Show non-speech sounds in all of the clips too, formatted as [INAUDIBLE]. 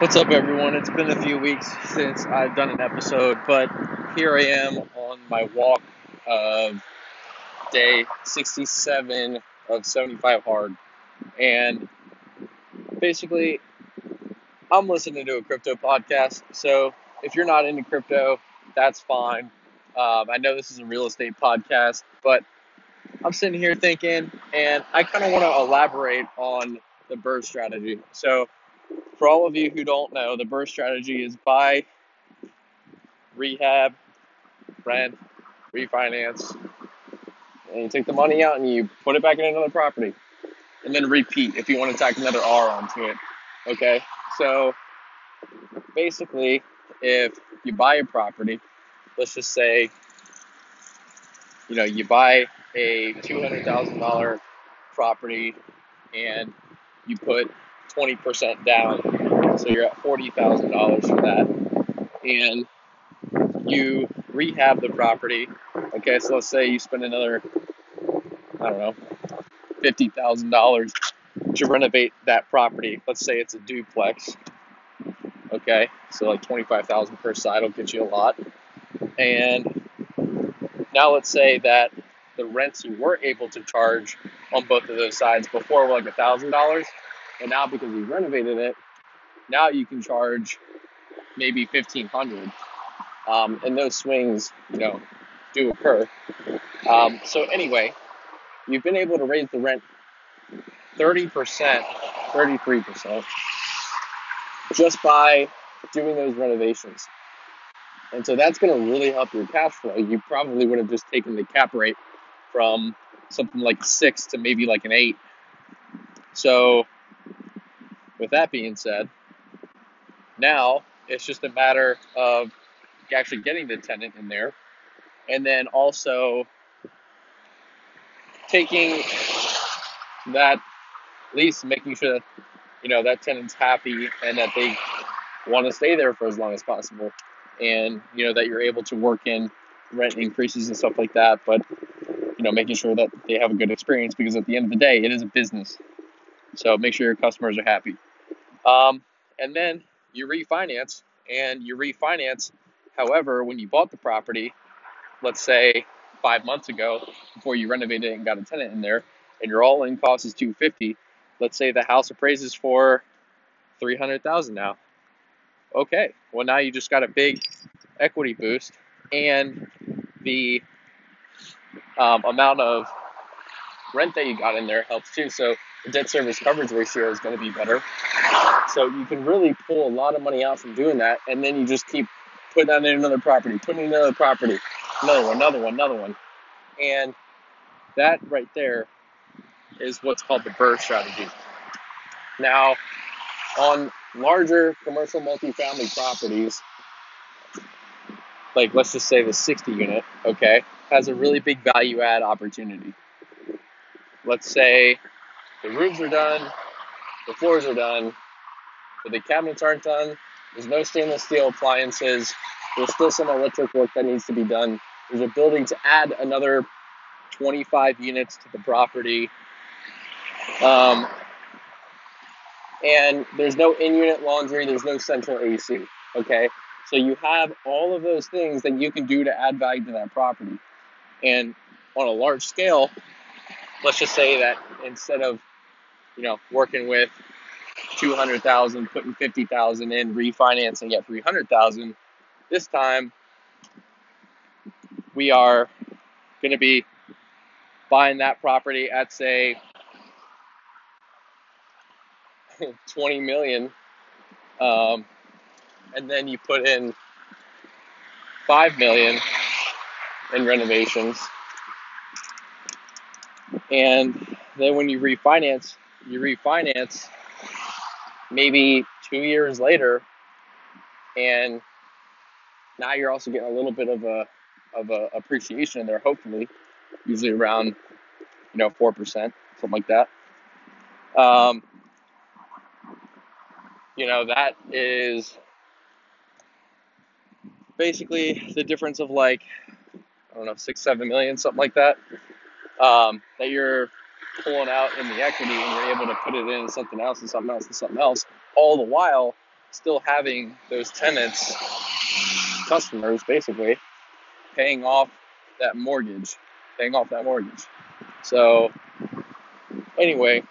What's up, everyone? It's been a few weeks since I've done an episode, but here I am on my walk of day 67 of 75 hard. And basically, I'm listening to a crypto podcast. So if you're not into crypto, that's fine. Um, I know this is a real estate podcast, but I'm sitting here thinking, and I kind of want to elaborate on the BRRRR strategy. So for all of you who don't know, the BRRRR strategy is buy, rehab, rent, refinance, and you take the money out and you put it back in another property. And then repeat if you want to tack another R onto it. Okay? So basically, if you buy a property, let's just say, you know, you buy a $200,000 property and you put 20% down. So you're at $40,000 for that. And you rehab the property. Okay, so let's say you spend another, I don't know, $50,000 to renovate that property. Let's say it's a duplex. Okay, so like 25,000 per side will get you a lot. And now let's say that the rents you were able to charge on both of those sides before were like a thousand dollars and now because we renovated it, now you can charge maybe fifteen hundred. Um, and those swings, you know, do occur. Um, so anyway, you've been able to raise the rent thirty percent, thirty-three percent, just by doing those renovations. And so that's going to really help your cash flow. You probably would have just taken the cap rate from something like six to maybe like an eight. So with that being said, now it's just a matter of actually getting the tenant in there and then also taking that lease, making sure that you know that tenant's happy and that they want to stay there for as long as possible and you know that you're able to work in rent increases and stuff like that but you know making sure that they have a good experience because at the end of the day it is a business. So make sure your customers are happy um, and then you refinance, and you refinance. However, when you bought the property, let's say five months ago, before you renovated it and got a tenant in there, and your all-in cost is 250. Let's say the house appraises for 300,000 now. Okay, well now you just got a big equity boost, and the um, amount of rent that you got in there helps too. So debt service coverage ratio is going to be better. So you can really pull a lot of money out from doing that, and then you just keep putting in another property, putting in another property, another one, another one, another one, and that right there is what's called the BRRRR strategy. Now, on larger commercial multifamily properties, like let's just say the 60 unit, okay, has a really big value add opportunity. Let's say the roofs are done, the floors are done, but the cabinets aren't done. There's no stainless steel appliances. There's still some electric work that needs to be done. There's a building to add another 25 units to the property. Um, and there's no in unit laundry, there's no central AC. Okay? So you have all of those things that you can do to add value to that property. And on a large scale, let's just say that instead of, you know, working with 200,000, putting 50,000 in, refinancing at 300,000. This time we are going to be buying that property at say [LAUGHS] 20 million um, and then you put in 5 million in renovations and then when you refinance you refinance maybe two years later, and now you're also getting a little bit of a of a appreciation in there. Hopefully, usually around you know four percent, something like that. Um, you know that is basically the difference of like I don't know six seven million something like that um, that you're pulling out in the equity and you're able to put it in something else and something else and something else, all the while still having those tenants, customers basically, paying off that mortgage, paying off that mortgage. So, anyway,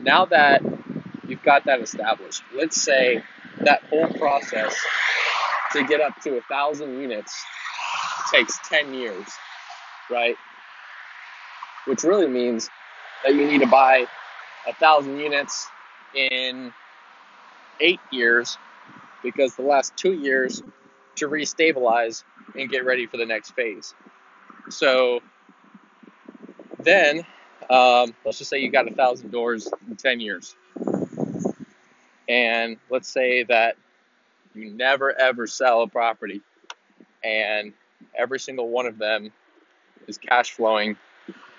now that you've got that established, let's say that whole process to get up to a thousand units takes 10 years, right? Which really means that you need to buy a thousand units in eight years because the last two years to restabilize and get ready for the next phase. So then, um, let's just say you got a thousand doors in 10 years. And let's say that you never ever sell a property and every single one of them is cash flowing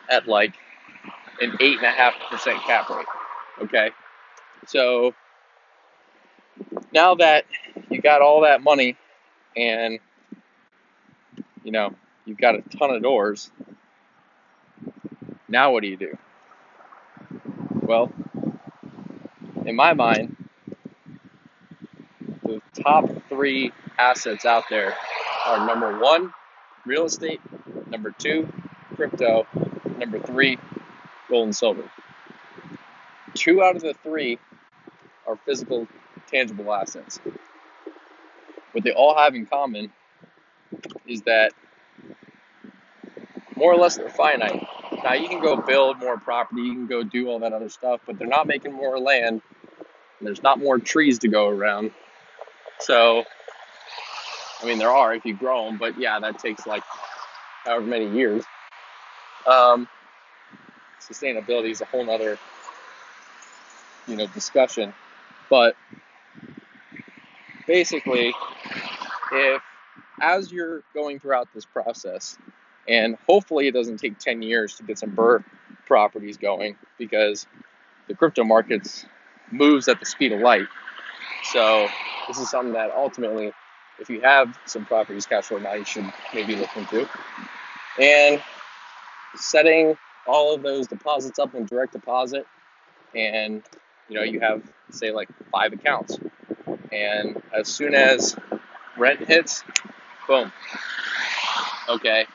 at like an eight and a half percent cap rate. Okay. So now that you got all that money and you know you've got a ton of doors, now what do you do? Well, in my mind, the top three assets out there are number one, real estate, number two, crypto, number three, gold and silver. Two out of the three are physical, tangible assets. What they all have in common is that more or less they're finite. Now you can go build more property, you can go do all that other stuff, but they're not making more land. there's not more trees to go around. So, I mean, there are if you grow them, but yeah, that takes like however many years. Um, sustainability is a whole other, you know, discussion. But basically, if as you're going throughout this process, and hopefully it doesn't take 10 years to get some BRRRR properties going because the crypto markets moves at the speed of light. So this is something that ultimately, if you have some properties cash flow now, you should maybe look into. And setting all of those deposits up in direct deposit, and you know you have say like five accounts, and as soon as rent hits, boom. Okay,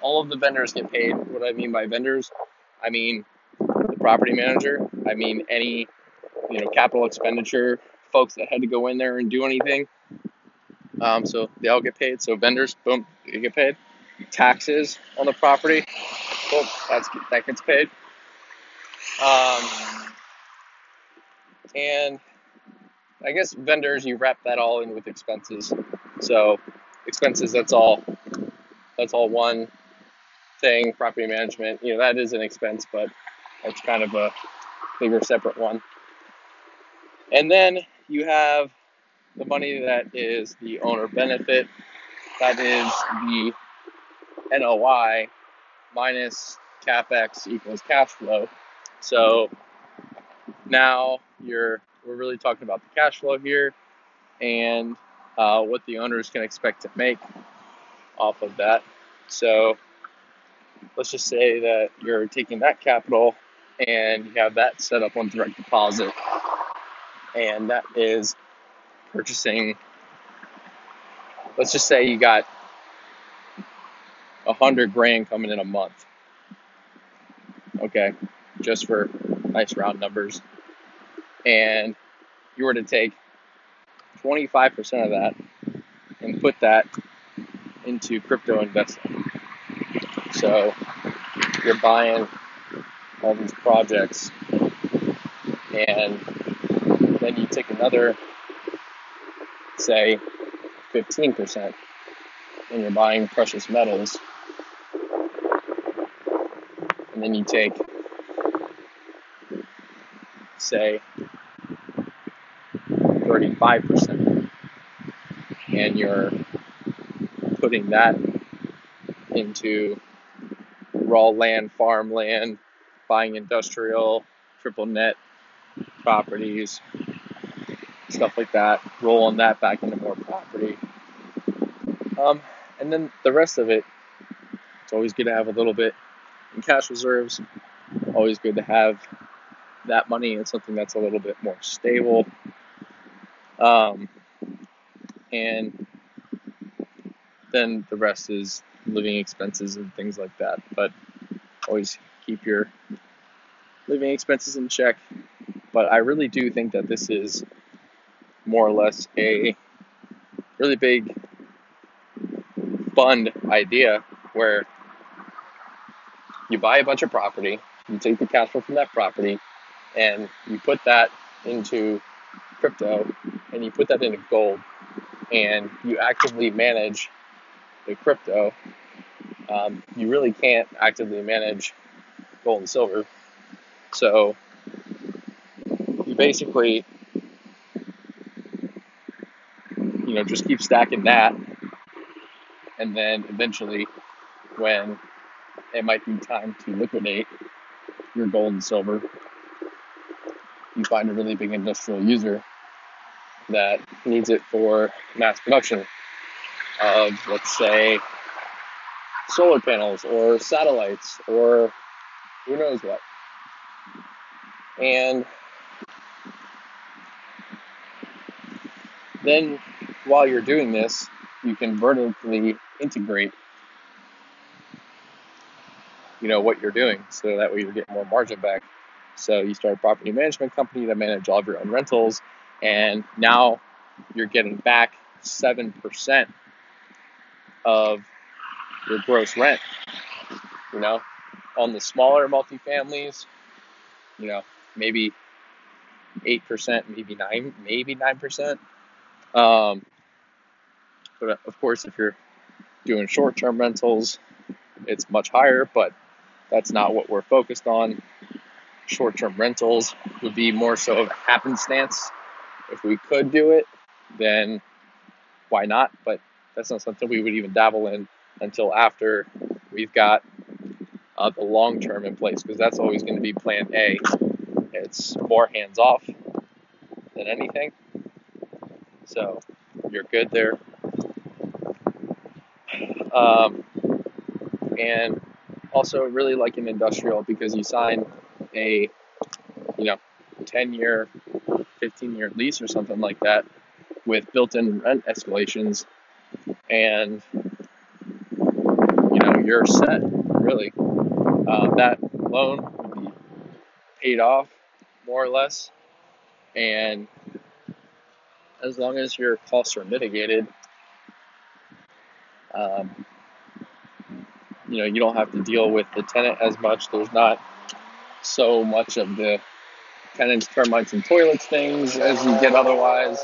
all of the vendors get paid. What I mean by vendors, I mean the property manager. I mean any you know capital expenditure folks that had to go in there and do anything. Um, so they all get paid. So vendors, boom, they get paid. Taxes on the property, boom, that's that gets paid. Um, and I guess vendors, you wrap that all in with expenses. So expenses, that's all. That's all one thing. Property management, you know, that is an expense, but it's kind of a bigger separate one. And then you have the money that is the owner benefit. That is the NOI minus capex equals cash flow. So now you're we're really talking about the cash flow here and uh, what the owners can expect to make off of that. So let's just say that you're taking that capital and you have that set up on direct deposit, and that is purchasing. Let's just say you got a hundred grand coming in a month. Okay, just for nice round numbers, and you were to take 25% of that and put that into crypto investing. So you're buying all these projects and then you take another say 15% and you're buying precious metals and then you take say 35% and you're putting that into raw land, farmland, buying industrial, triple net properties, stuff like that, rolling that back into more property. Um, and then the rest of it, it's always good to have a little bit in cash reserves. Always good to have that money in something that's a little bit more stable. Um, and then the rest is living expenses and things like that. But always keep your living expenses in check. But I really do think that this is more or less a really big fund idea where you buy a bunch of property, you take the cash flow from that property, and you put that into crypto and you put that into gold and you actively manage the crypto. Um, you really can't actively manage gold and silver. So you basically, you know, just keep stacking that. And then eventually, when it might be time to liquidate your gold and silver, you find a really big industrial user that needs it for mass production of, let's say, solar panels or satellites or who knows what. And then while you're doing this, you can vertically integrate you know what you're doing so that way you're getting more margin back so you start a property management company to manage all of your own rentals and now you're getting back 7% of your gross rent. You know, on the smaller multifamilies, you know, maybe 8%, maybe 9 maybe 9%. Um, but of course, if you're doing short term rentals, it's much higher, but that's not what we're focused on. Short term rentals would be more so of a happenstance if we could do it, then why not? But that's not something we would even dabble in until after we've got uh, the long term in place, because that's always going to be plan A. It's more hands off than anything. So you're good there. Um, and also really like an industrial because you sign a you know 10 year 15 year lease or something like that with built in rent escalations. And, you know, you're set, really. Uh, that loan would be paid off more or less. And as long as your costs are mitigated, um, you know, you don't have to deal with the tenant as much. There's not so much of the tenants, termites, and toilets things as you get otherwise.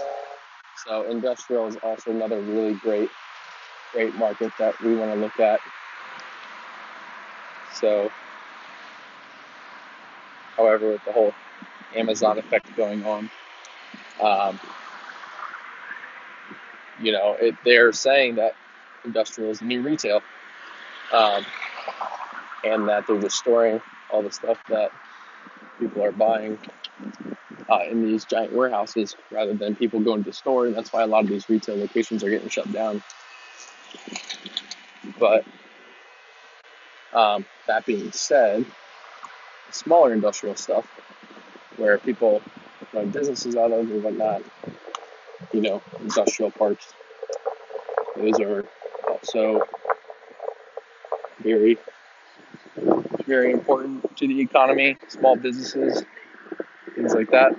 So industrial is also another really great, great market that we want to look at. So, however, with the whole Amazon effect going on, um, you know, it, they're saying that industrial is the new retail, um, and that they're restoring all the stuff that people are buying uh, in these giant warehouses rather than people going to the store. And that's why a lot of these retail locations are getting shut down. But um, that being said, smaller industrial stuff where people run businesses out of and whatnot, you know, industrial parks, those are also very, very important to the economy, small businesses things like that.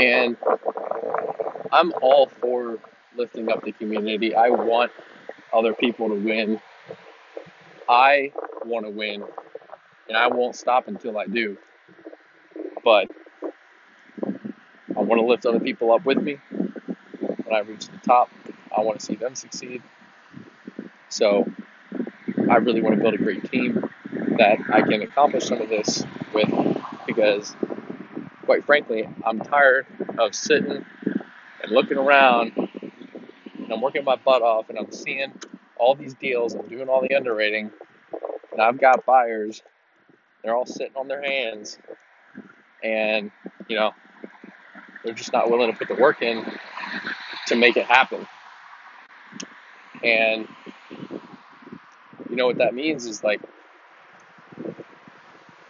And I'm all for lifting up the community. I want other people to win. I want to win, and I won't stop until I do. But I want to lift other people up with me. When I reach the top, I want to see them succeed. So I really want to build a great team that I can accomplish some of this with because, quite frankly, I'm tired of sitting and looking around and I'm working my butt off and I'm seeing all these deals and doing all the underwriting and I've got buyers. They're all sitting on their hands and, you know, they're just not willing to put the work in to make it happen. And you know what that means is like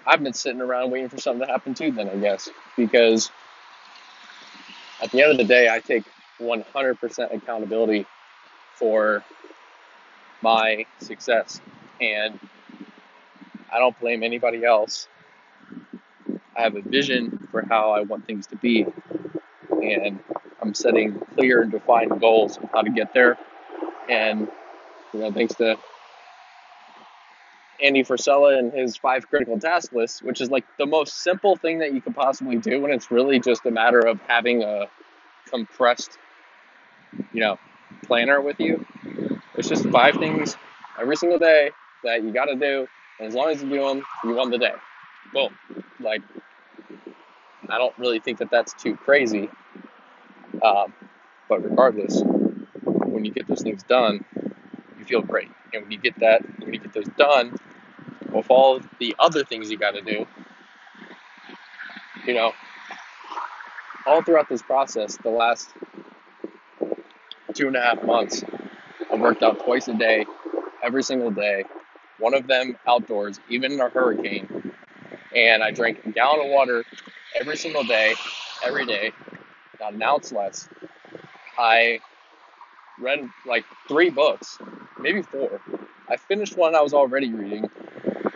I've been sitting around waiting for something to happen too, then I guess, because at the end of the day, I take 100% accountability for my success. And I don't blame anybody else. I have a vision for how I want things to be. And I'm setting clear and defined goals of how to get there. And, you know, thanks to Andy Frisella and his five critical task lists, which is like the most simple thing that you could possibly do. And it's really just a matter of having a compressed, you know, planner with you. It's just five things every single day that you got to do. And as long as you do them, you won the day. Boom. Like, I don't really think that that's too crazy. Um, but regardless, when you get those things done, you feel great. And when you get that, when you get those done, with all the other things you got to do, you know, all throughout this process, the last two and a half months, I worked out twice a day, every single day, one of them outdoors, even in a hurricane. And I drank a gallon of water every single day, every day, not an ounce less. I read like three books, maybe four. I finished one I was already reading,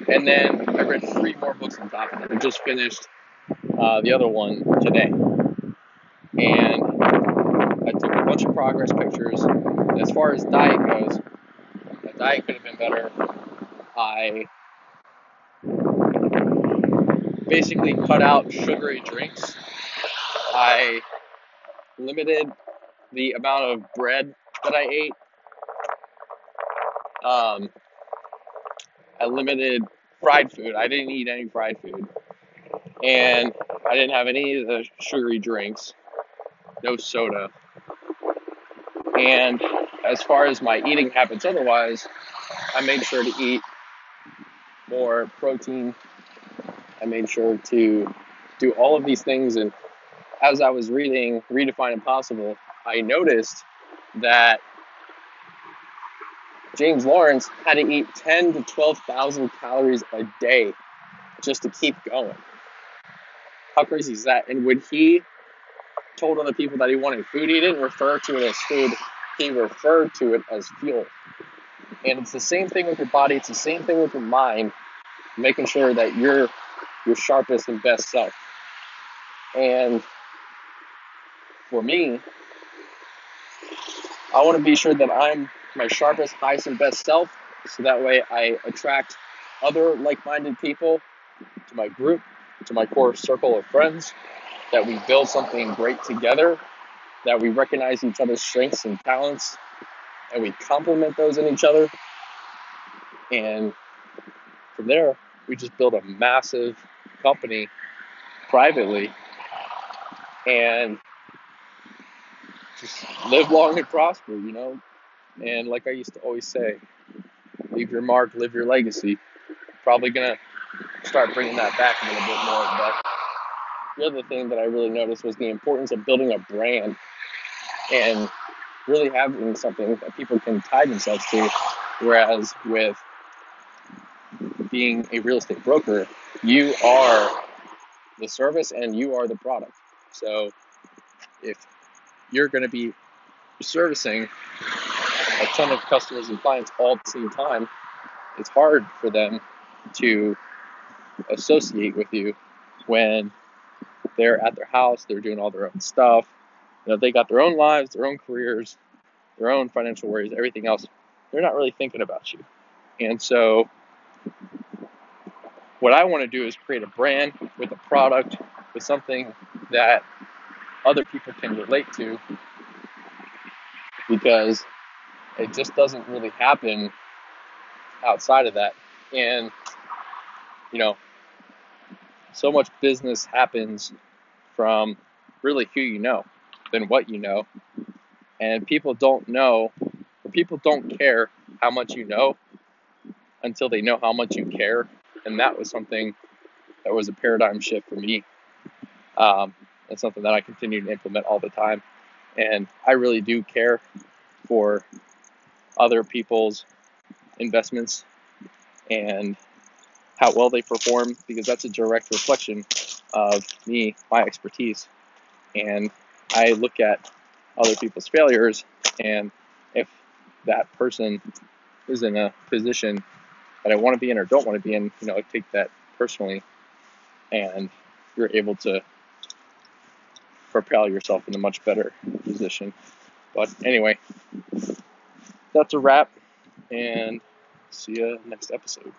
and then I read three more books on top of it. I just finished uh, the other one today. And I took a bunch of progress pictures. And as far as diet goes, the diet could have been better. I basically cut out sugary drinks. I limited the amount of bread that I ate. Um, I limited fried food. I didn't eat any fried food. And I didn't have any of the sugary drinks, no soda. And as far as my eating habits otherwise, I made sure to eat more protein. I made sure to do all of these things. And as I was reading Redefine Impossible, I noticed that James Lawrence had to eat 10 to 12,000 calories a day just to keep going. How crazy is that? And when he told other people that he wanted food, he didn't refer to it as food, he referred to it as fuel. And it's the same thing with your body, it's the same thing with your mind, making sure that you're your sharpest and best self. And for me, I want to be sure that I'm my sharpest, highest, and best self so that way I attract other like minded people to my group, to my core circle of friends, that we build something great together, that we recognize each other's strengths and talents, and we complement those in each other. And from there, we just build a massive company privately and just live long and prosper, you know, and like I used to always say, leave your mark, live your legacy. Probably gonna start bringing that back a little bit more. But the other thing that I really noticed was the importance of building a brand and really having something that people can tie themselves to. Whereas with being a real estate broker, you are the service and you are the product. So if you're going to be servicing a ton of customers and clients all at the same time, it's hard for them to associate with you when they're at their house, they're doing all their own stuff. You know, they got their own lives, their own careers, their own financial worries, everything else. They're not really thinking about you. And so, what I want to do is create a brand with a product, with something that other people can relate to because it just doesn't really happen outside of that. And, you know, so much business happens from really who you know than what you know. And people don't know, or people don't care how much you know until they know how much you care. And that was something that was a paradigm shift for me. Um, something that I continue to implement all the time. And I really do care for other people's investments and how well they perform because that's a direct reflection of me, my expertise. And I look at other people's failures, and if that person is in a position that I want to be in or don't want to be in, you know, I take that personally, and you're able to propel yourself in a much better position. But anyway, that's a wrap, and see you next episode.